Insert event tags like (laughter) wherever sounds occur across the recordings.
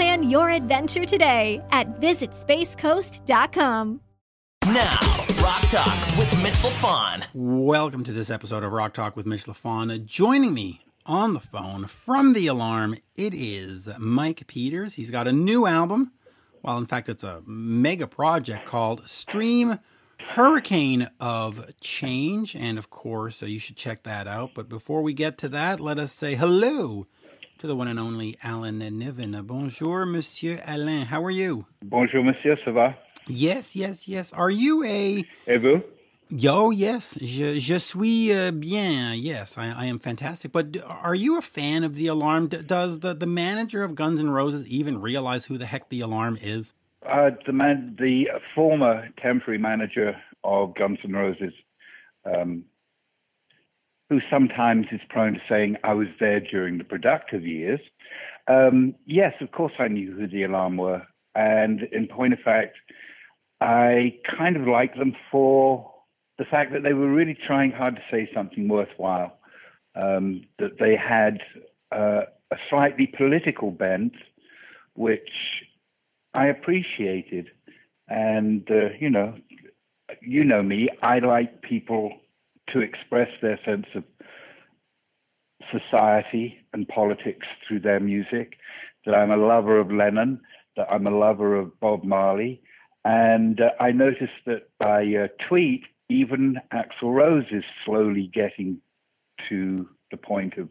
Plan your adventure today at visitspacecoast.com. Now, Rock Talk with Mitch Lafon. Welcome to this episode of Rock Talk with Mitch Lafon. Joining me on the phone from the alarm, it is Mike Peters. He's got a new album. Well, in fact, it's a mega project called Stream Hurricane of Change. And of course, uh, you should check that out. But before we get to that, let us say hello to the one and only Alan Niven. Bonjour, Monsieur Alain. How are you? Bonjour, monsieur, ça va? Yes, yes, yes. Are you a. Et vous? Yo, yes, je, je suis uh, bien. Yes, I, I am fantastic. But are you a fan of The Alarm? D- does the, the manager of Guns N' Roses even realize who the heck The Alarm is? Uh, the man, the former temporary manager of Guns N' Roses, um, who sometimes is prone to saying, I was there during the productive years. Um, yes, of course I knew who the Alarm were. And in point of fact, I kind of like them for the fact that they were really trying hard to say something worthwhile, um, that they had uh, a slightly political bent, which I appreciated. And, uh, you know, you know me, I like people to express their sense of society and politics through their music, that I'm a lover of Lennon, that I'm a lover of Bob Marley. And uh, I noticed that by uh, tweet, even Axl Rose is slowly getting to the point of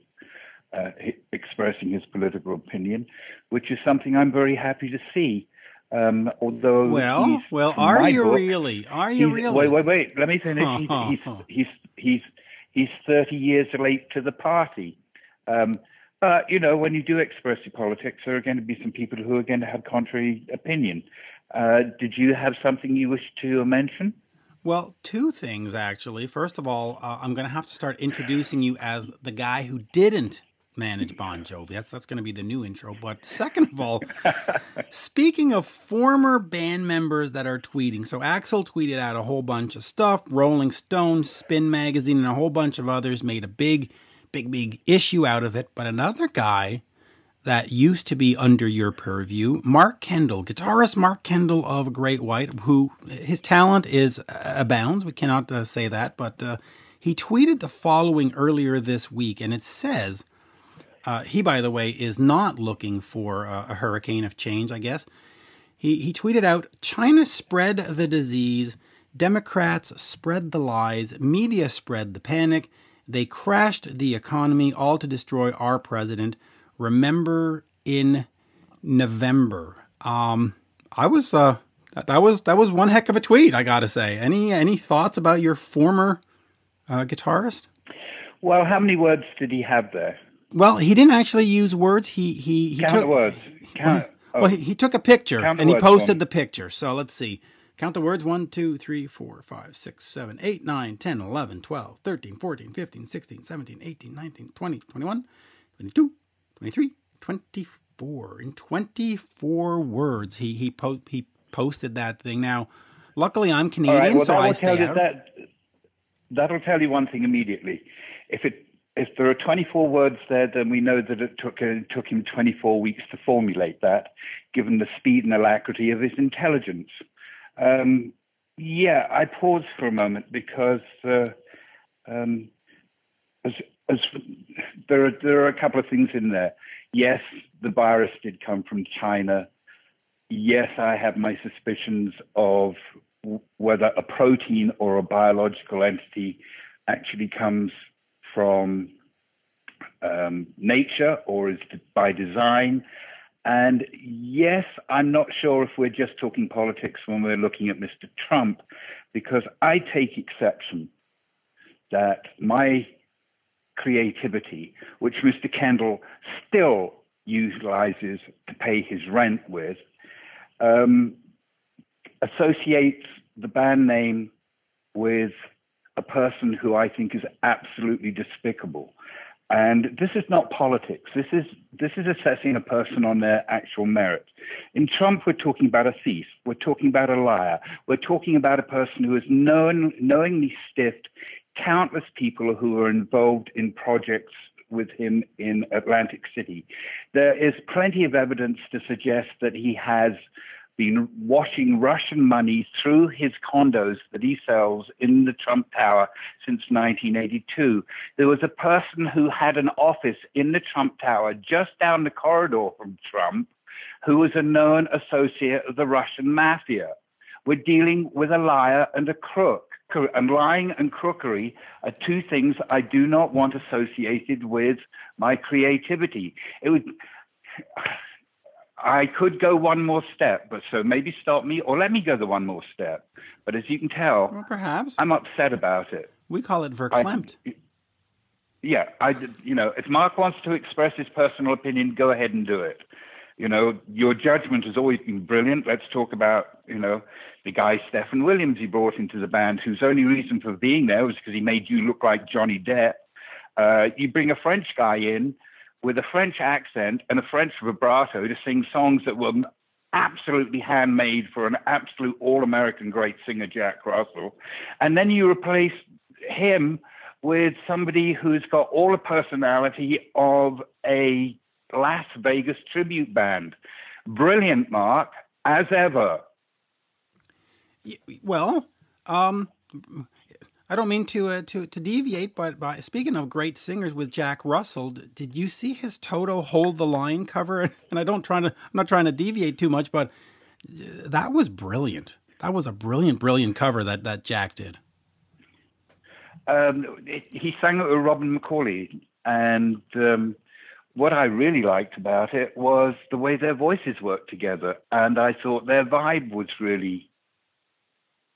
uh, expressing his political opinion, which is something I'm very happy to see. Um, although well, well, are you book, really? Are you really? Wait, wait, wait. Let me finish. he's, (laughs) he's, he's, he's, he's 30 years late to the party. Um, but, you know, when you do express your politics, there are going to be some people who are going to have contrary opinion. Uh, did you have something you wish to mention? Well, two things actually. First of all, uh, I'm going to have to start introducing you as the guy who didn't manage (laughs) Bon Jovi. That's that's going to be the new intro. But second of all, speaking of former band members that are tweeting, so Axl tweeted out a whole bunch of stuff. Rolling Stone, Spin Magazine, and a whole bunch of others made a big, big, big issue out of it. But another guy that used to be under your purview, Mark Kendall, guitarist Mark Kendall of Great White, who his talent is uh, abounds. We cannot uh, say that, but uh, he tweeted the following earlier this week, and it says uh, he, by the way, is not looking for a, a hurricane of change, I guess. He, he tweeted out China spread the disease, Democrats spread the lies, media spread the panic, they crashed the economy, all to destroy our president. Remember in November. Um, I was uh, that, was that was one heck of a tweet. I got to say. Any any thoughts about your former uh, guitarist? Well, how many words did he have there? Well, he didn't actually use words. He he he Count took the words. Count, well, well, he, he took a picture and he words for me. posted um, the picture. So let's see. Count the words 1, 2, 3, 4, 5, 6, 7, 8, 9, 10, 11, 12, 13, 14, 15, 16, 17, 18, 19, 20, 21, 22, 23, 24. In 24 words, he he, po- he posted that thing. Now, luckily, I'm Canadian, right, well, so I stay out. that. That'll tell you one thing immediately. If it if there are 24 words there, then we know that it took it took him 24 weeks to formulate that, given the speed and alacrity of his intelligence. Um, yeah, I pause for a moment because uh, um, as, as there are there are a couple of things in there. Yes, the virus did come from China. Yes, I have my suspicions of whether a protein or a biological entity actually comes from um, nature or is by design. And yes, I'm not sure if we're just talking politics when we're looking at Mr. Trump, because I take exception that my creativity, which Mr. Kendall still utilizes to pay his rent with, um, associates the band name with a person who I think is absolutely despicable. And this is not politics. This is this is assessing a person on their actual merit. In Trump, we're talking about a thief. We're talking about a liar. We're talking about a person who has known, knowingly stiffed countless people who are involved in projects with him in Atlantic City. There is plenty of evidence to suggest that he has been washing Russian money through his condos that he sells in the Trump Tower since 1982. There was a person who had an office in the Trump Tower just down the corridor from Trump who was a known associate of the Russian mafia. We're dealing with a liar and a crook. And lying and crookery are two things I do not want associated with my creativity. It would. I could go one more step, but so maybe stop me or let me go the one more step. But as you can tell, well, perhaps I'm upset about it. We call it verklempt. I, yeah, I, you know, if Mark wants to express his personal opinion, go ahead and do it. You know, your judgment has always been brilliant. Let's talk about, you know, the guy Stephen Williams he brought into the band, whose only reason for being there was because he made you look like Johnny Depp. Uh, you bring a French guy in with a French accent and a French vibrato to sing songs that were absolutely handmade for an absolute all American great singer, Jack Russell. And then you replace him with somebody who's got all the personality of a Las Vegas tribute band. Brilliant, Mark, as ever. Well, um, I don't mean to uh, to to deviate, but by, speaking of great singers with Jack Russell, did you see his Toto "Hold the Line" cover? (laughs) And I don't trying to I'm not trying to deviate too much, but uh, that was brilliant. That was a brilliant, brilliant cover that that Jack did. Um, he sang it with Robin McAuley, and um, what I really liked about it was the way their voices worked together, and I thought their vibe was really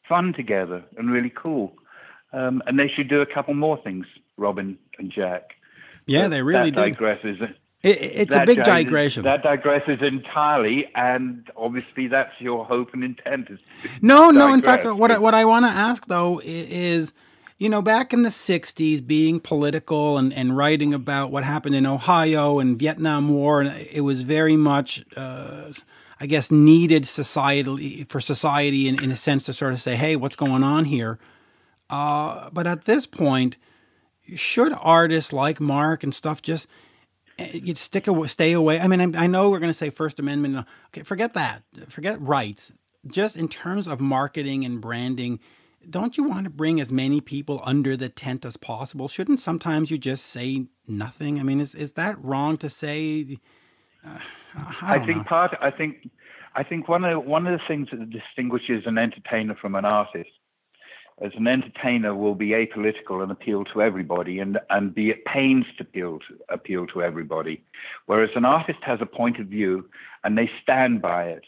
fun together and really cool. Um, and they should do a couple more things, Robin and Jack. Yeah, but they really that digresses. It, it's a big digression. That digresses entirely, and obviously that's your hope and intent. no, no. In fact, what I, what I want to ask though is, you know, back in the '60s, being political and, and writing about what happened in Ohio and Vietnam War, and it was very much. Uh, I guess needed society for society in, in a sense to sort of say, hey, what's going on here? Uh, but at this point, should artists like Mark and stuff just eh, you stick away, stay away? I mean, I, I know we're going to say First Amendment. Okay, forget that. Forget rights. Just in terms of marketing and branding, don't you want to bring as many people under the tent as possible? Shouldn't sometimes you just say nothing? I mean, is is that wrong to say? Uh, I, I, think know. part. I think. I think one of one of the things that distinguishes an entertainer from an artist as an entertainer will be apolitical and appeal to everybody and, and be at pains to appeal to, appeal to everybody. Whereas an artist has a point of view and they stand by it.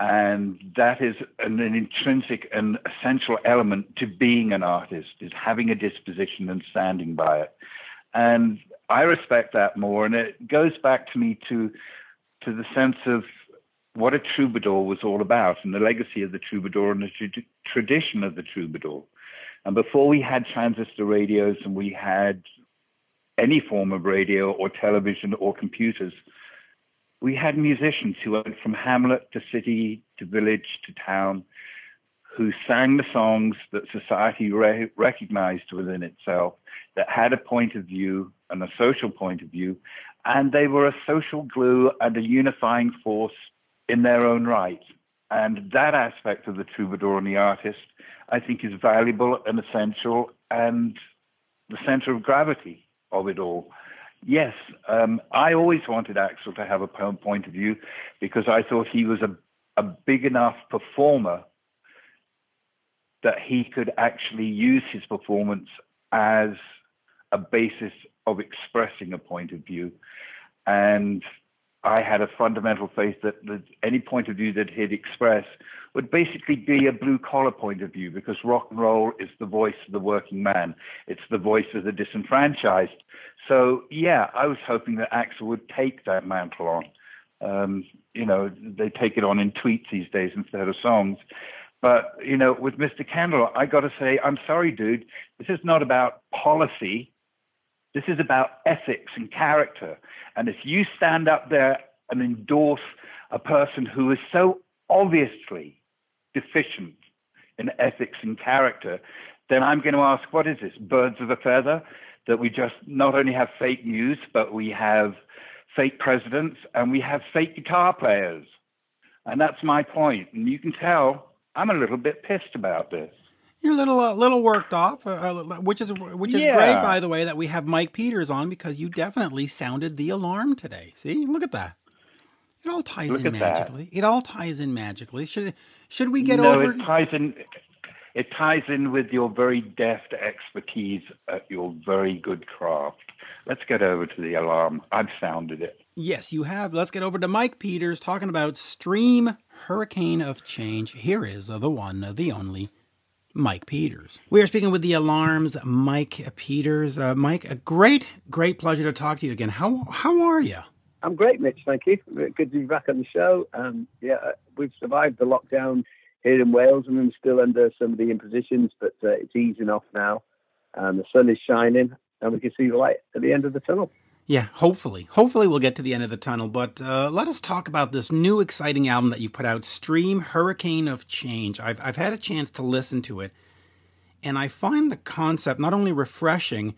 And that is an, an intrinsic and essential element to being an artist, is having a disposition and standing by it. And I respect that more. And it goes back to me to to the sense of what a troubadour was all about and the legacy of the troubadour and the tra- tradition of the troubadour. And before we had transistor radios and we had any form of radio or television or computers, we had musicians who went from hamlet to city to village to town who sang the songs that society re- recognized within itself, that had a point of view and a social point of view, and they were a social glue and a unifying force in their own right. And that aspect of the troubadour and the artist, I think, is valuable and essential and the center of gravity of it all. Yes, um, I always wanted Axl to have a point of view because I thought he was a, a big enough performer that he could actually use his performance as a basis of expressing a point of view. And I had a fundamental faith that, that any point of view that he'd express would basically be a blue collar point of view because rock and roll is the voice of the working man. It's the voice of the disenfranchised. So, yeah, I was hoping that Axl would take that mantle on. Um, you know, they take it on in tweets these days instead of songs. But, you know, with Mr. Kendall, I got to say, I'm sorry, dude. This is not about policy. This is about ethics and character. And if you stand up there and endorse a person who is so obviously deficient in ethics and character, then I'm going to ask, what is this? Birds of a feather? That we just not only have fake news, but we have fake presidents and we have fake guitar players. And that's my point. And you can tell I'm a little bit pissed about this. You're a little, uh, little worked off, uh, uh which is which is Yeah. great, by the way, that we have Mike Peters on because you definitely sounded the alarm today. See, look at that. It all ties Look in at that. magically. It all ties in magically. Should should we get no, over? it ties in. It ties in with your very deft expertise at your very good craft. Let's get over to the alarm. I've sounded it. Yes, you have. Let's get over to Mike Peters talking about Stream Hurricane of Change. Here is uh, the one, the only, Mike Peters. We are speaking with the Alarms, Mike Peters. Uh, Mike, a great, great pleasure to talk to you again. How how are you? I'm great, Mitch. Thank you. Good to be back on the show. Um, yeah, uh, we've survived the lockdown here in Wales, and I'm still under some of the impositions, but uh, it's easing off now. And the sun is shining, and we can see the light at the end of the tunnel. Yeah, hopefully. Hopefully we'll get to the end of the tunnel. But uh, let us talk about this new exciting album that you've put out, Stream Hurricane of Change. I've, I've had a chance to listen to it, and I find the concept not only refreshing,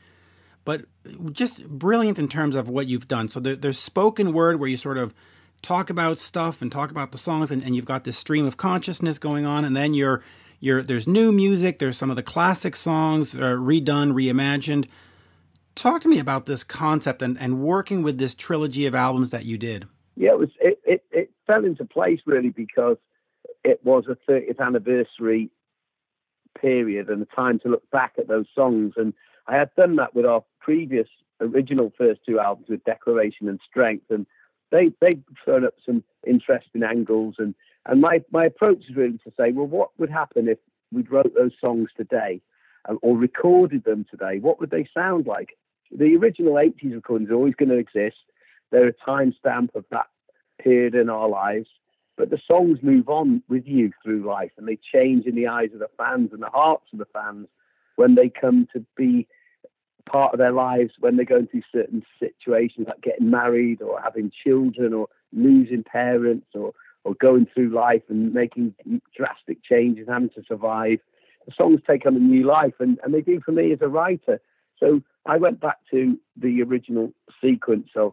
but just brilliant in terms of what you've done. So there, there's spoken word where you sort of talk about stuff and talk about the songs, and, and you've got this stream of consciousness going on, and then you're, you're, there's new music, there's some of the classic songs uh, redone, reimagined talk to me about this concept and, and working with this trilogy of albums that you did. Yeah, it was. It, it, it fell into place really because it was a 30th anniversary period and a time to look back at those songs. And I had done that with our previous original first two albums with Declaration and Strength, and they they've thrown up some interesting angles. And and my my approach is really to say, well, what would happen if we wrote those songs today? Um, Or recorded them today, what would they sound like? The original 80s recordings are always going to exist. They're a timestamp of that period in our lives. But the songs move on with you through life and they change in the eyes of the fans and the hearts of the fans when they come to be part of their lives, when they go into certain situations like getting married or having children or losing parents or, or going through life and making drastic changes, having to survive. The songs take on a new life and, and they do for me as a writer. So I went back to the original sequence of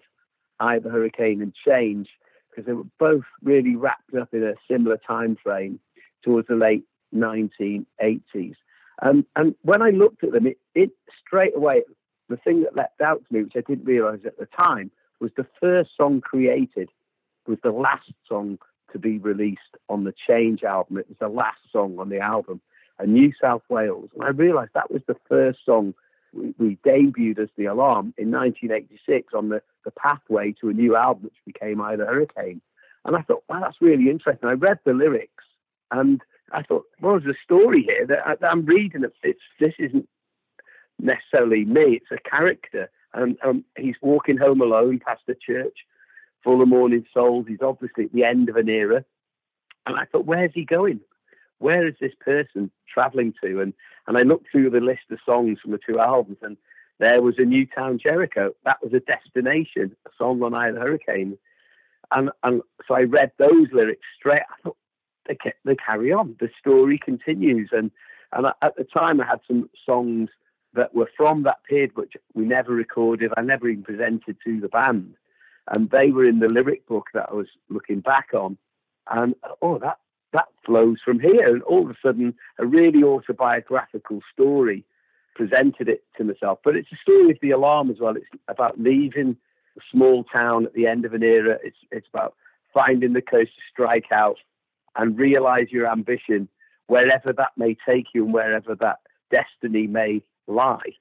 I, the Hurricane, and Change because they were both really wrapped up in a similar time frame towards the late 1980s. Um, and when I looked at them, it, it straight away, the thing that leapt out to me, which I didn't realize at the time, was the first song created was the last song to be released on the Change album. It was the last song on the album, a New South Wales. And I realized that was the first song we, we debuted as The Alarm in 1986 on the, the pathway to a new album, which became Eye of the Hurricane. And I thought, wow, that's really interesting. I read the lyrics and I thought, well, there's a story here that, I, I'm reading. It. It's, this isn't necessarily me, it's a character. And um, he's walking home alone past a church full of mourning souls. He's obviously at the end of an era. And I thought, where's he going? Where is this person traveling to? And and I looked through the list of songs from the two albums, and there was a Newtown Jericho. That was a destination, a song on I the Hurricane. And and so I read those lyrics straight. I thought they they carry on. The story continues. And and at the time, I had some songs that were from that period, which we never recorded. I never even presented to the band, and they were in the lyric book that I was looking back on. And oh, that that flows from here. And all of a sudden, a really autobiographical story presented it to myself. But it's a story of the alarm as well. It's about leaving a small town at the end of an era. It's it's about finding the coast to strike out and realize your ambition wherever that may take you and wherever that destiny may lie.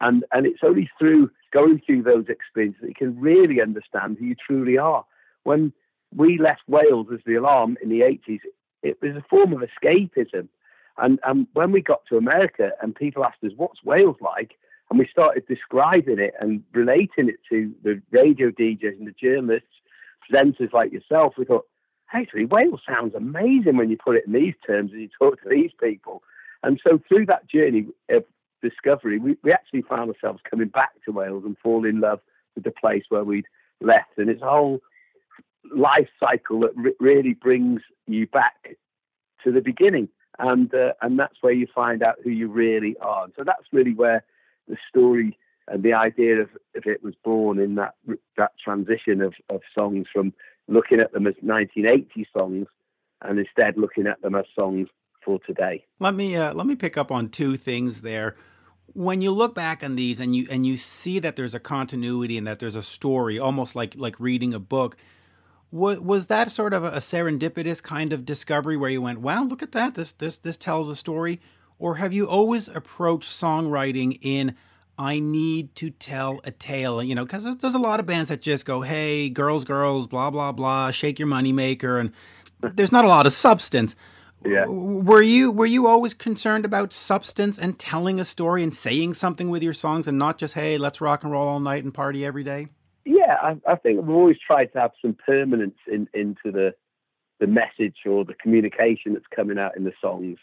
And and it's only through going through those experiences that you can really understand who you truly are. When we left Wales as the alarm in the 80s, it was a form of escapism. And, and when we got to America and people asked us, what's Wales like? And we started describing it and relating it to the radio DJs and the journalists, presenters like yourself, we thought, actually, Wales sounds amazing when you put it in these terms and you talk to these people. And so through that journey of discovery, we, we actually found ourselves coming back to Wales and fall in love with the place where we'd left. And it's a whole life cycle that re- really brings you back to the beginning. And, uh, and that's where you find out who you really are. And so that's really where the story and the idea of, of it was born in that that transition of, of songs from looking at them as 1980 songs and instead looking at them as songs for today. Let me uh, let me pick up on two things there. When you look back on these and you and you see that there's a continuity and that there's a story, almost like like reading a book, was was that sort of a serendipitous kind of discovery where you went, "Wow, look at that! This this this tells a story," or have you always approached songwriting in I need to tell a tale, you know, because there's a lot of bands that just go, hey, girls, girls, blah, blah, blah, shake your moneymaker. And there's not a lot of substance. Yeah. Were you were you always concerned about substance and telling a story and saying something with your songs and not just hey let's rock and roll all night and party every day? Yeah, I, I think we've always tried to have some permanence in, into the the message or the communication that's coming out in the songs.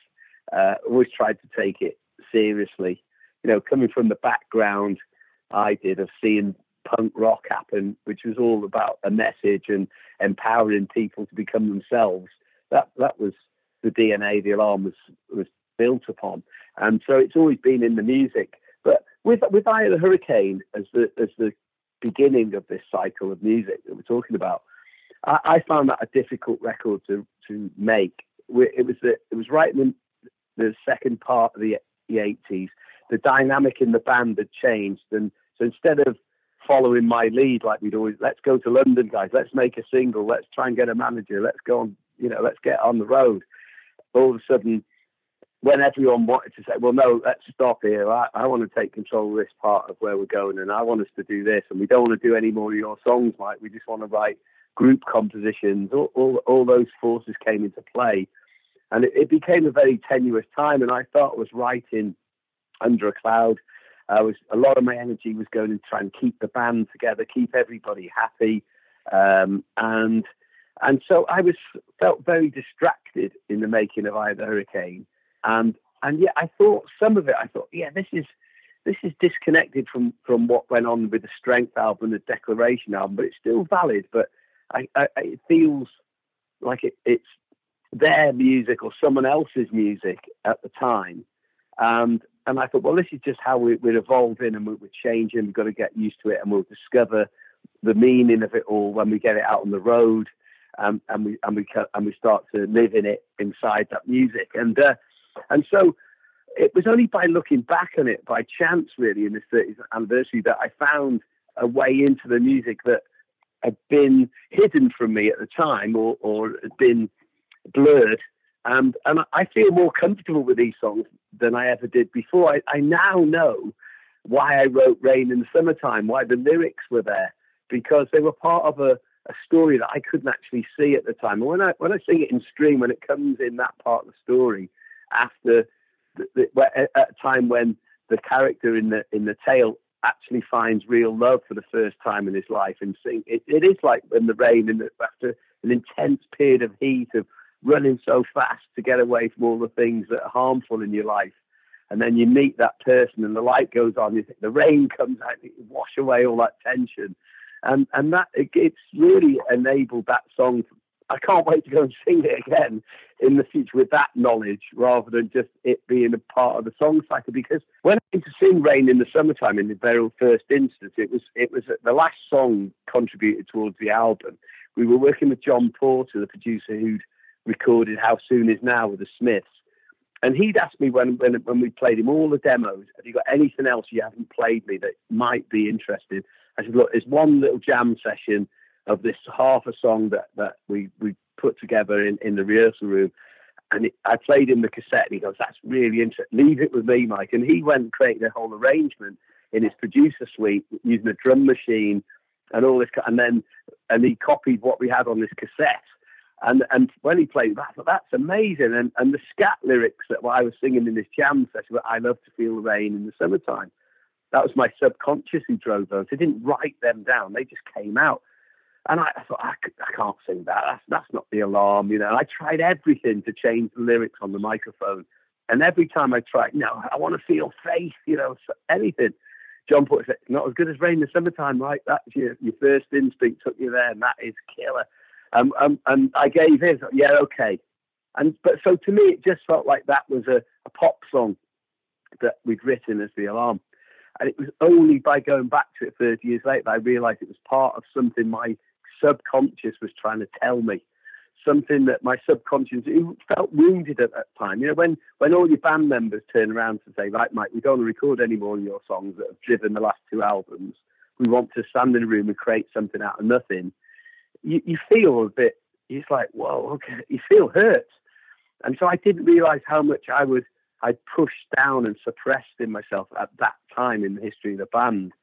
Uh, always tried to take it seriously you know, coming from the background I did of seeing punk rock happen, which was all about a message and empowering people to become themselves. That that was the DNA the alarm was was built upon, and so it's always been in the music. But with with Eye of the Hurricane as the as the beginning of this cycle of music that we're talking about, I, I found that a difficult record to to make. It was the, it was right in the, second part of the the 80s the dynamic in the band had changed. And so instead of following my lead, like we'd always, let's go to London, guys, let's make a single, let's try and get a manager, let's go on, you know, let's get on the road. All of a sudden, when everyone wanted to say, well, no, let's stop here. I, I want to take control of this part of where we're going, and I want us to do this, and we don't want to do any more of your songs, Mike. We just want to write group compositions. All, all, all those forces came into play, and it, it became a very tenuous time. And I thought I was writing under a cloud. Uh, was a lot of my energy was going to try and keep the band together, keep everybody happy, um, and and so I was felt very distracted in the making of Eye of the Hurricane, and and yet I thought some of it I thought yeah this is this is disconnected from from what went on with the Strength album, the Declaration album, but it's still valid. But I, I, it feels like it, it's their music or someone else's music at the time, and and I thought, well, this is just how we, are evolving and we're changing. We've got to get used to it, and we'll discover the meaning of it all when we get it out on the road, um, and we and we and we start to live in it inside that music. And uh, and so it was only by looking back on it by chance, really, in this 30th anniversary, that I found a way into the music that had been hidden from me at the time, or or had been blurred and and I feel more comfortable with these songs than I ever did before. I, I now know why I wrote Rain in the Summertime, why the lyrics were there, because they were part of a, a story that I couldn't actually see at the time. And when I when I sing it in stream, when it comes in that part of the story, after the, the, at a time when the character in the in the tale actually finds real love for the first time in his life and sing it, it is like when the rain in the, after an intense period of heat of running so fast to get away from all the things that are harmful in your life. And then you meet that person and the light goes on, you think the rain comes out, you wash away all that tension. And and that it, it's really enabled that song. I can't wait to go and sing it again in the future with that knowledge rather than just it being a part of the song cycle. Because when I came to sing Rain in the Summertime in the very first instance, it was it was the last song contributed towards the album. We were working with John Porter, the producer who'd recorded How Soon Is Now with the Smiths. And he'd asked me when, when, when we played him all the demos, have you got anything else you haven't played me that might be interested? I said, look, there's one little jam session of this half a song that, that we, we put together in, in the rehearsal room. And it, I played him the cassette and he goes, that's really interesting. Leave it with me, Mike. And he went and created a whole arrangement in his producer suite using a drum machine and all this. And then, and he copied what we had on this cassette and and when he played that, that's amazing. And and the scat lyrics that I was singing in this jam session, I love to feel the rain in the summertime. That was my subconscious who drove those. I didn't write them down; they just came out. And I, thought, I, I, can't sing that. That's, that's not the alarm, you know. And I tried everything to change the lyrics on the microphone. And every time I tried, no, I want to feel faith, you know, anything. John Porter said, not as good as Rain in the Summertime, right? That's your, your first instinct took you there, and that is killer. Um, um, and I gave his, yeah, okay. And but so to me, it just felt like that was a, a pop song that we'd written as the alarm. And it was only by going back to it 30 years later that I realised it was part of something my subconscious was trying to tell me. Something that my subconscious felt wounded at that time. You know, when, when all your band members turn around to say, right, Mike, we don't want to record any more of your songs that have driven the last two albums. We want to stand in a room and create something out of nothing. You, you feel a bit, it's like, whoa, okay, you feel hurt. And so I didn't realize how much I was I pushed down and suppressed in myself at that time in the history of the band.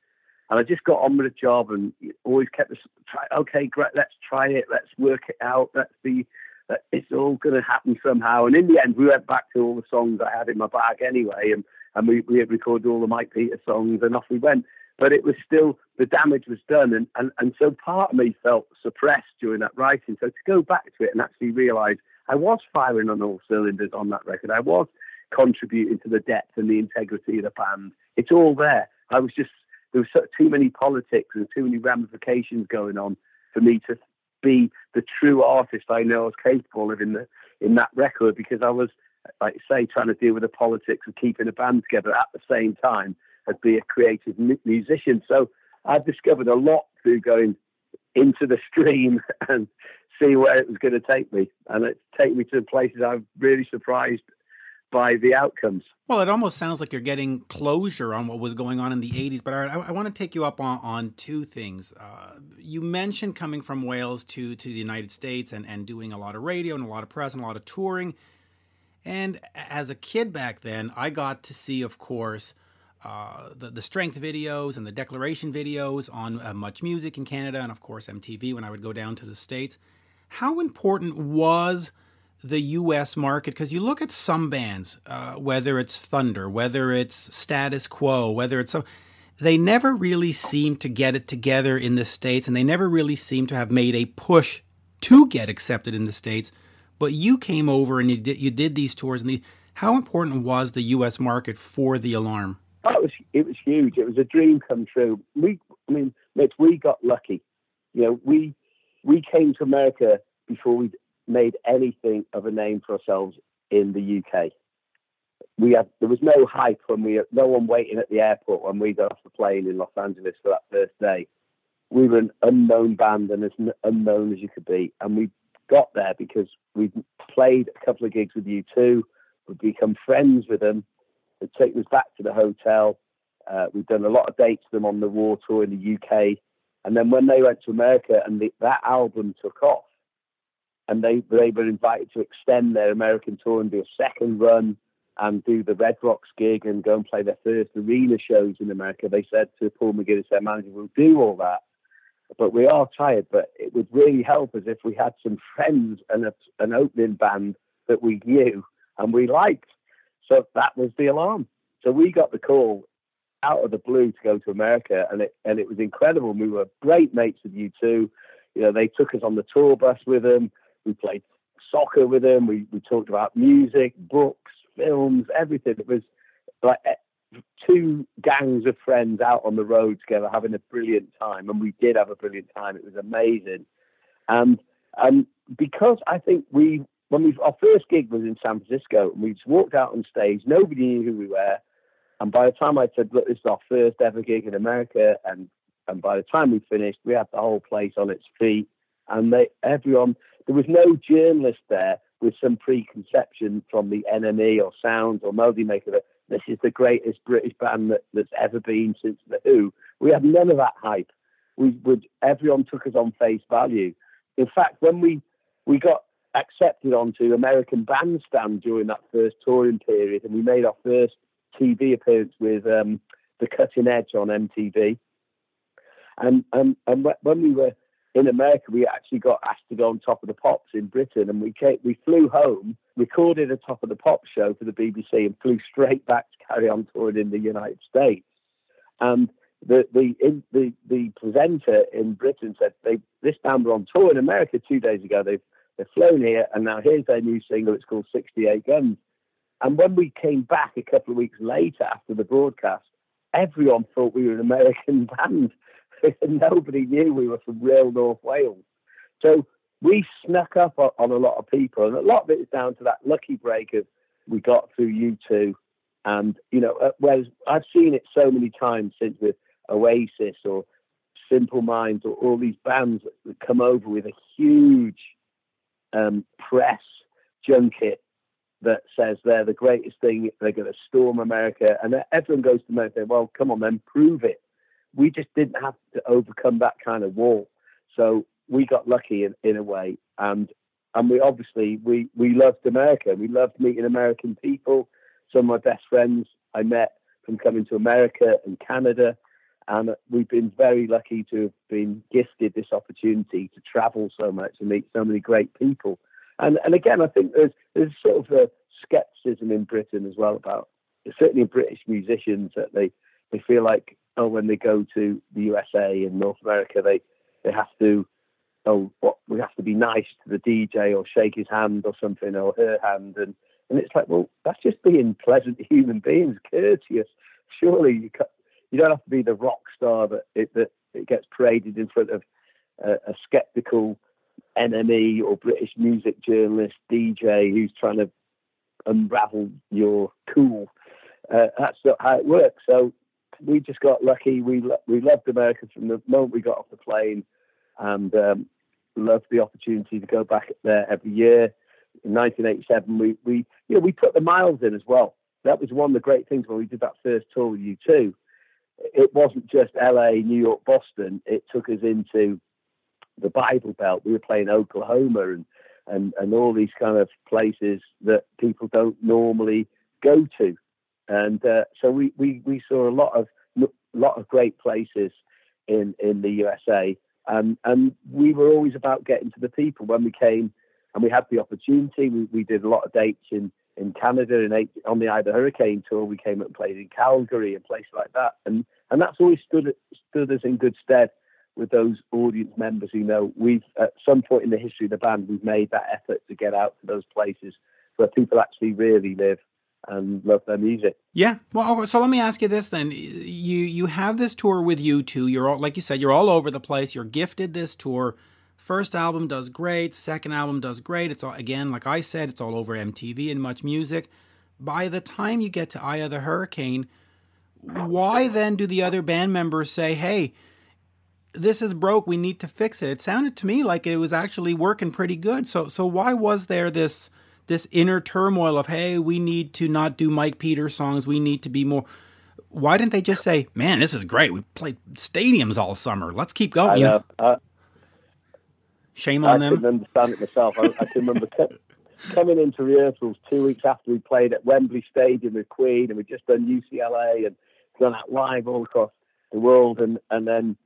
And I just got on with the job and always kept this, try, okay, great, let's try it, let's work it out, let's be, it's all going to happen somehow. And in the end, we went back to all the songs I had in my bag anyway, and, and we, we had recorded all the Mike Peter songs, and off we went. But it was still, the damage was done. And, and, and so part of me felt suppressed during that writing. So to go back to it and actually realize I was firing on all cylinders on that record, I was contributing to the depth and the integrity of the band. It's all there. I was just there was too many politics and too many ramifications going on for me to be the true artist I know I was capable of in the in that record because I was, like say, trying to deal with the politics of keeping a band together at the same time as be a creative musician. So I've discovered a lot through going into the stream (laughs) and see where it was going to take me, and it's taken me to places I'm really surprised by the outcomes. Well, it almost sounds like you're getting closure on what was going on in the 80s, but I, I want to take you up on, on two things. Uh, you mentioned coming from Wales to, to the United States and, and doing a lot of radio and a lot of press and a lot of touring. And as a kid back then, I got to see, of course, uh, the, the strength videos and the declaration videos on uh, Much Music in Canada and, of course, MTV when I would go down to the States. How important was the U.S. market because you look at some bands, uh, whether it's Thunder, whether it's Status Quo, whether it's so, they never really seem to get it together in the states, and they never really seem to have made a push to get accepted in the states. But you came over and you did you did these tours, and the, how important was the U.S. market for the Alarm? Oh, it was it was huge. It was a dream come true. We, I mean, Mitch, we got lucky. You know, we we came to America before we made anything of a name for ourselves in the UK. We had there was no hype when we no one waiting at the airport when we got off the plane in Los Angeles for that first day. We were an unknown band and as unknown as you could be, and we got there because we played a couple of gigs with U2. We'd become friends with them. They'd taken us back to the hotel. Uh, we've done a lot of dates with them on the war tour in the UK. And then when they went to America and the, that album took off, and they, they were invited to extend their American tour and do a second run and do the Red Rocks gig and go and play their first arena shows in America. They said to Paul McGuinness, their manager, we'll do all that, but we are tired. But it would really help us if we had some friends and a, an opening band that we knew and we liked. So that was the alarm. So we got the call out of the blue to go to America, and it and it was incredible. We were great mates with U2. You know, they took us on the tour bus with them. We played soccer with him. We we talked about music, books, films, everything. It was like eh, two gangs of friends out on the road together having a brilliant time, and we did have a brilliant time. It was amazing, and and because I think we when we our first gig was in San Francisco, and we just walked out on stage. Nobody knew who we were, and by the time I said, "Look, this is our first ever gig in America," and and by the time we finished, we had the whole place on its feet, and they everyone there was no journalist there with some preconception from the NME or Sounds or Melody Maker that this is the greatest British band that, that's ever been since The Who. We had none of that hype. We would everyone took us on face value. In fact, when we we got accepted onto American Bandstand during that first touring period, and we made our first TV appearance with um, the Cutting Edge on MTV. And and and when we were in America, we actually got asked to go on Top of the Pops in Britain, and we came, we flew home, recorded a Top of the Pops show for the BBC, and flew straight back to carry on touring in the United States. And the the in, the the presenter in Britain said they this band were on tour in America two days ago. They've they've flown here, and now here's their new single. It's called 68 Guns. And when we came back a couple of weeks later after the broadcast, everyone thought we were an American (laughs) band. (laughs) Nobody knew we were from real North Wales. So we snuck up on, a lot of people, and a lot of it is down to that lucky break of we got through U2. And, you know, uh, whereas I've seen it so many times since with Oasis or Simple Minds or all these bands that come over with a huge um, press junket that says they're the greatest thing, they're going to storm America, and everyone goes to America. Well, come on, then prove it. We just didn't have to overcome that kind of wall, so we got lucky in, in a way, and and we obviously we we loved America. We loved meeting American people. Some of my best friends I met from coming to America and Canada, and we've been very lucky to have been gifted this opportunity to travel so much and meet so many great people. And and again, I think there's there's sort of a skepticism in Britain as well about certainly British musicians that they they feel like oh when they go to the USA and North America they they have to oh what we have to be nice to the DJ or shake his hand or something or her hand and and it's like well that's just being pleasant (laughs) human beings courteous surely you you don't have to be the rock star that it, that it gets paraded in front of a, a skeptical NME or British music journalist DJ who's trying to unravel your cool. Uh, that's not how it works. So we just got lucky. We we loved America from the moment we got off the plane, and um, loved the opportunity to go back there every year. In 1987, we we you know we put the miles in as well. That was one of the great things when we did that first tour with U2. It wasn't just LA, New York, Boston. It took us into the Bible Belt. We were playing Oklahoma and and and all these kind of places that people don't normally go to, and uh, so we, we we saw a lot of lot of great places in in the USA, and and we were always about getting to the people when we came and we had the opportunity. We, we did a lot of dates in in Canada and on the Eye of the Hurricane tour. We came and played in Calgary and places like that, and and that's always stood stood us in good stead with those audience members who know we've at some point in the history of the band we've made that effort to get out to those places where people actually really live and love their music. Yeah. Well, so let me ask you this then: you you have this tour with U2. You're all like you said, you're all over the place. You're gifted this tour. First album does great. Second album does great. It's all again, like I said, it's all over MTV and much music. By the time you get to Eye of the Hurricane, why then do the other band members say, "Hey"? this is broke we need to fix it it sounded to me like it was actually working pretty good so so why was there this this inner turmoil of hey we need to not do mike peters songs. We need to be more. Why didn't they just say man this is great. We played stadiums all summer. Let's keep going I you know, know. shame on I them. I couldn't understand it myself. I, I can remember coming into rehearsals two weeks after we played at Wembley Stadium with Queen and we'd just done UCLA and done that live all across the world. And and then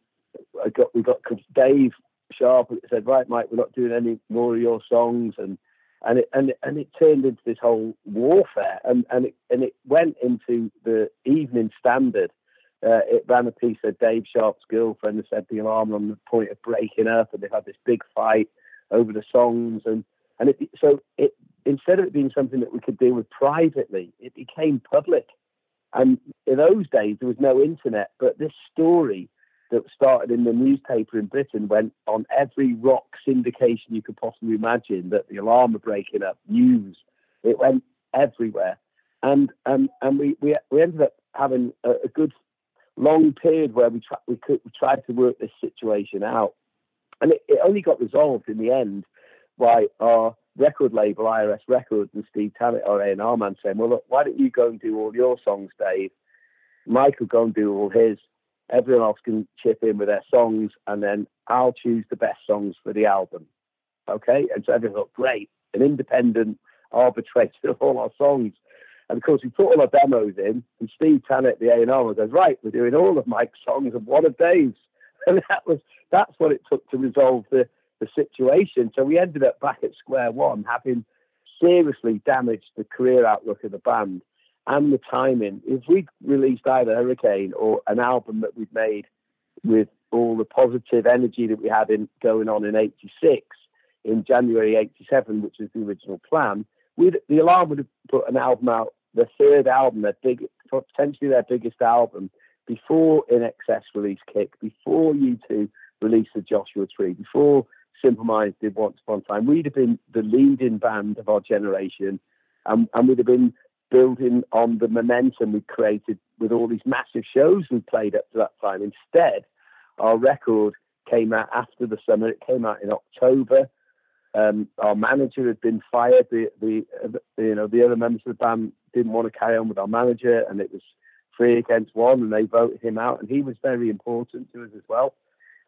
I got we got Dave Sharp said, right, Mike, we're not doing any more of your songs, and and it and and it turned into this whole warfare, and and it and it went into the Evening Standard. Uh, it ran a piece of Dave Sharp's girlfriend that said the alarm on the point of breaking up, and they had this big fight over the songs, and and it so it instead of it being something that we could deal with privately, it became public. And in those days, there was no internet, but this story that started in the newspaper in Britain went on every rock syndication you could possibly imagine that the alarm were breaking up, news. It went everywhere. And and and we, we, we ended up having a, a good long period where we, tra- we, could, we tried to work this situation out. And it, it only got resolved in the end by our record label, IRS Records, and Steve Tannett, our A&R man, saying, well, look, why don't you go and do all your songs, Dave? Michael go and do all his everyone else can chip in with their songs, and then I'll choose the best songs for the album. Okay, and so everyone thought, great, an independent arbitrator of all our songs. And of course, we put all our demos in, and Steve Tannett, the A&R, goes, right, we're doing all of Mike's songs and one of Dave's. (laughs) And that was that's what it took to resolve the, the situation. So we ended up back at square one, having seriously damaged the career outlook of the band and the timing. If we released Eye of the Hurricane or an album that we'd made with all the positive energy that we had in going on in '86 in January '87, which was the original plan, we'd, the Alarm would have put an album out, the third album, their big, potentially their biggest album, before INXS release Kick, before U2 released the Joshua Tree, before Simple Minds did Once Upon a Time. We'd have been the leading band of our generation, and, and we'd have been building on the momentum we created with all these massive shows we played up to that time. Instead, our record came out after the summer. It came out in October. Um, our manager had been fired. The, the, the, you know the other members of the band didn't want to carry on with our manager, and it was three against one, and they voted him out. And he was very important to us as well.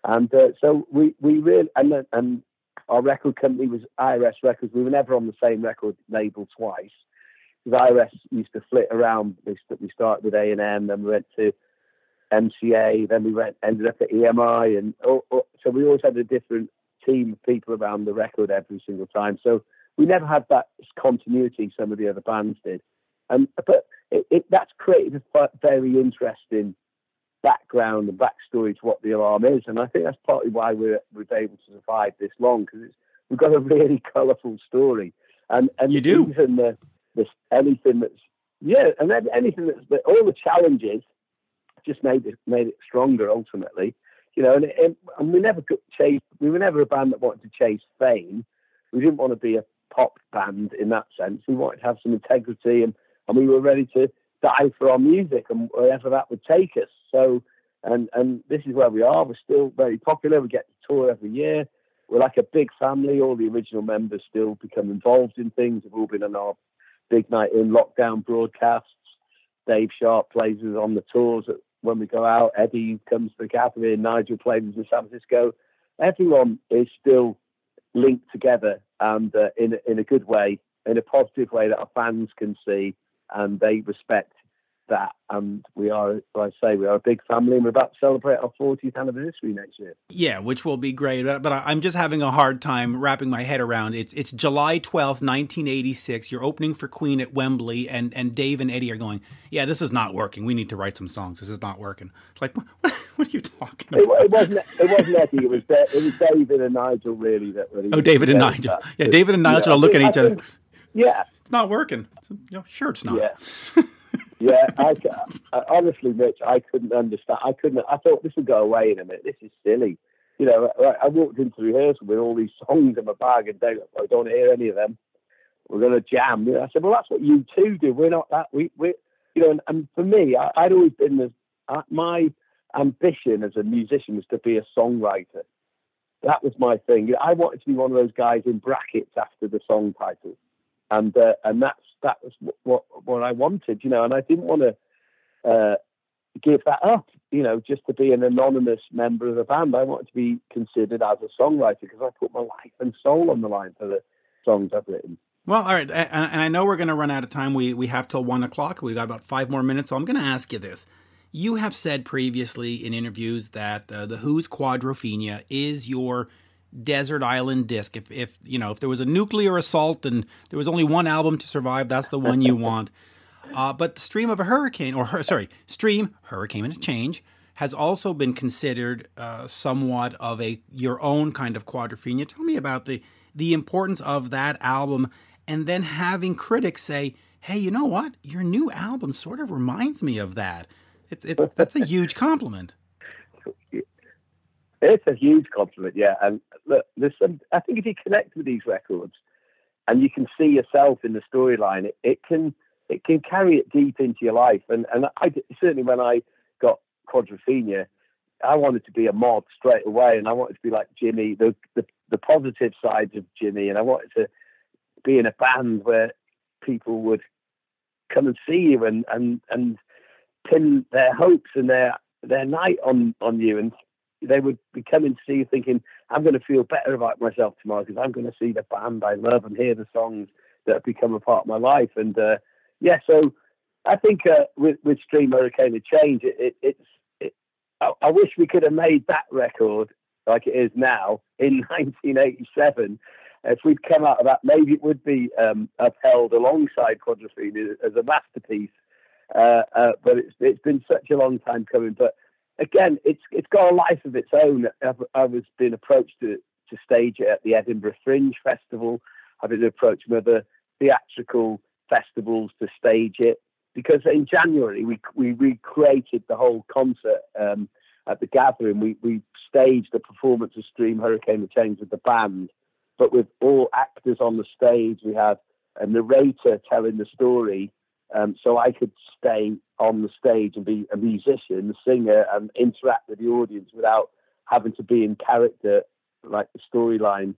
And uh, so we we really and and our record company was IRS Records. We were never on the same record label twice IRS used to flit around. We started with A and M, then we went to MCA, then we went ended up at EMI, and oh, oh, so we always had a different team of people around the record every single time. So we never had that continuity some of the other bands did, and but it, it, that's created a very interesting background and backstory to what the alarm is, and I think that's partly why we're we've able to survive this long because we've got a really (laughs) colourful story, and and you do even the, the anything that's yeah, and anything that's all the challenges just made it made it stronger ultimately, you know. And, it, and we never chased. We were never a band that wanted to chase fame. We didn't want to be a pop band in that sense. We wanted to have some integrity, and and we were ready to die for our music and wherever that would take us. So, and and this is where we are. We're still very popular. We get to tour every year. We're like a big family. All the original members still become involved in things. We've all been on our big night in lockdown broadcasts. Dave Sharp plays us on the tours when we go out. Eddie comes to the cafe. Nigel plays us in San Francisco. Everyone is still linked together and uh, in in a good way, in a positive way that our fans can see and they respect that. And we are, as I say, we are a big family, and we're about to celebrate our 40th anniversary next year. Yeah, which will be great. But I'm just having a hard time wrapping my head around it. It's July 12th, 1986. You're opening for Queen at Wembley, and, and Dave and Eddie are going, Yeah, this is not working. We need to write some songs. This is not working. It's like, what, (laughs) what are you talking about? It, it, wasn't, it wasn't Eddie. It was, it was David and Nigel, really. That really oh, David and Nigel. That. Yeah, David and Nigel yeah, are looking at each other. Yeah. It's not working. You know, sure, it's not. Yeah. (laughs) yeah, I, I, honestly, Mitch, I couldn't understand. I couldn't. I thought this would go away in a minute. This is silly. You know, I, I walked into rehearsal with all these songs in my bag, and they, I don't hear any of them. We're going to jam. You know, I said, well, that's what you two do. We're not that. We, we, you know, and, and for me, I, would always been the, uh, my ambition as a musician was to be a songwriter. That was my thing. You know, I wanted to be one of those guys in brackets after the song title and uh, and that's that was what what I wanted, you know, and I didn't want to uh, give that up, you know, just to be an anonymous member of the band. I wanted to be considered as a songwriter because I put my life and soul on the line for the songs I've written. Well, all right, and I know we're going to run out of time. We we have till one o'clock. We've got about five more minutes, so I'm going to ask you this. You have said previously in interviews that uh, the Who's Quadrophenia is your desert island disc. If if you know if there was a nuclear assault and there was only one album to survive, that's the one you (laughs) want. Uh, but the stream of a hurricane, or (laughs) sorry, stream hurricane and change, has also been considered uh, somewhat of a your own kind of quadrophenia. Tell me about the the importance of that album, and then having critics say, "Hey, you know what? Your new album sort of reminds me of that." It's it's that's a huge (laughs) compliment. It's a huge compliment, yeah. And look, there's some. I think if you connect with these records, and you can see yourself in the storyline, it, it can it can carry it deep into your life. And and I certainly when I got quadrophenia, I wanted to be a mod straight away, and I wanted to be like Jimmy, the the, the positive sides of Jimmy, and I wanted to be in a band where people would come and see you and and and pin their hopes and their their night on on you and they would be coming to see you thinking, I'm going to feel better about myself tomorrow because I'm going to see the band I love and hear the songs that have become a part of my life. And uh, yeah, so I think uh, with, with Stream Hurricane of Change, it, it, it's it, I, I, wish we could have made that record like it is now in (laughs) 1987. If we'd come out of that, maybe it would be um, upheld alongside Quadrophenia as a masterpiece uh, uh, but it's it's been such a long time coming. But again, it's it's got a life of its own. I've, I was being approached to to stage it at the Edinburgh Fringe Festival. I've been approached from other theatrical festivals to stage it because in January we we recreated the whole concert um, at the Gathering. We we staged the performance of Stream Hurricane the Change with the band, but with all actors on the stage. We had a narrator telling the story, um, so I could stay on the stage and be a musician, a singer, and interact with the audience without having to be in character like the storyline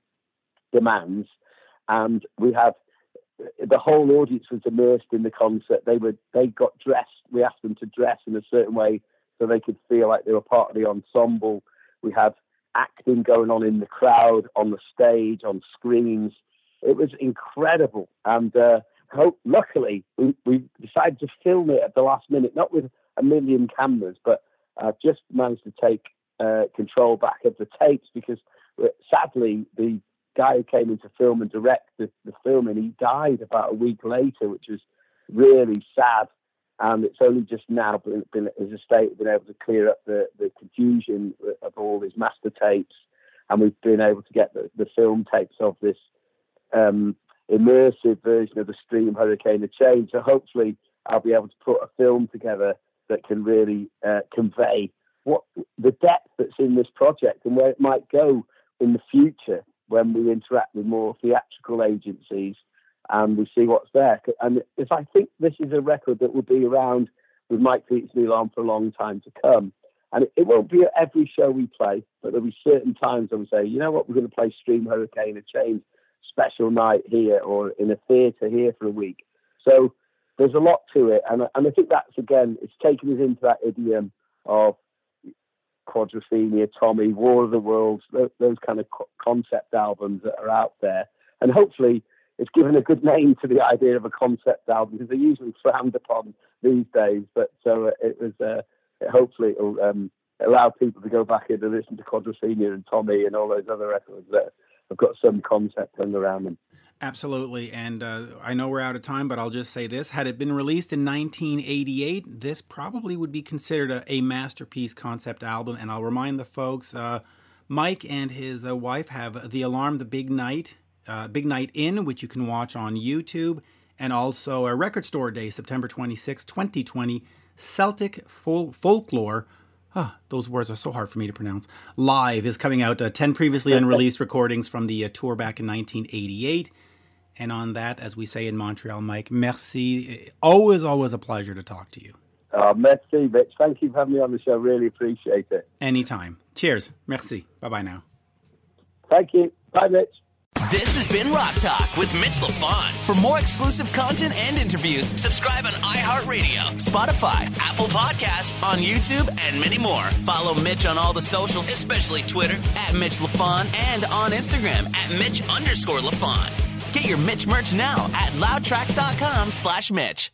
demands. And we had the whole audience was immersed in the concert. They were they got dressed. We asked them to dress in a certain way so they could feel like they were part of the ensemble. We had acting going on in the crowd, on the stage, on screens. It was incredible, and uh, luckily we, we decided to film it at the last minute, not with a million cameras, but uh, just managed to take uh, control back of the tapes because uh, sadly the guy who came in to film and direct the, the film, and he died about a week later, which was really sad. And it's only just now been, been his estate been able to clear up the, the confusion of all his master tapes, and we've been able to get the, the film tapes of this um, immersive version of the Stream Hurricane of Change. So hopefully, I'll be able to put a film together that can really uh, convey what the depth that's in this project and where it might go in the future when we interact with more theatrical agencies and we see what's there. And if I think this is a record that will be around with Mike Peetsley on for a long time to come. And it, won't be at every show we play, but there'll be certain times when we say, you know what, we're going to play Stream Hurricane a Change special night here or in a theatre here for a week. So there's a lot to it. And, and I think that's, again, it's taken us into that idiom of Quadrophenia, Tommy, War of the Worlds, those, kind of co- concept albums that are out there. And hopefully it's given a good name to the idea of a concept album because they're usually (laughs) frowned upon these days. But so it was, uh, hopefully it'll um, allow people to go back in and listen to Quadrophenia and Tommy and all those other records that have got some concept hung around them. Absolutely. And uh, I know we're out of time, but I'll just say this. Had it been released in 1988, this probably would be considered a, a masterpiece concept album. And I'll remind the folks uh, Mike and his uh, wife have The Alarm, The Big Night, uh, Big Night In, which you can watch on YouTube, and also a record store day, September 26, 2020, Celtic Fol- Folklore. Oh, those words are so hard for me to pronounce. Live is coming out. Uh, 10 previously (laughs) unreleased recordings from the uh, tour back in 1988. And on that, as we say in Montreal, Mike, merci. Always, always a pleasure to talk to you. Uh, merci, Mitch. Thank you for having me on the show. Really appreciate it. Anytime. Cheers. Merci. Bye bye now. Thank you. Bye, Mitch. This has been Rock Talk with Mitch Lafon. For more exclusive content and interviews, subscribe on iHeartRadio, Spotify, Apple Podcasts, on YouTube, and many more. Follow Mitch on all the socials, especially Twitter, at Mitch Lafon, and on Instagram, at Mitch underscore Lafon. Get your Mitch merch now at loudtracks.com slash Mitch.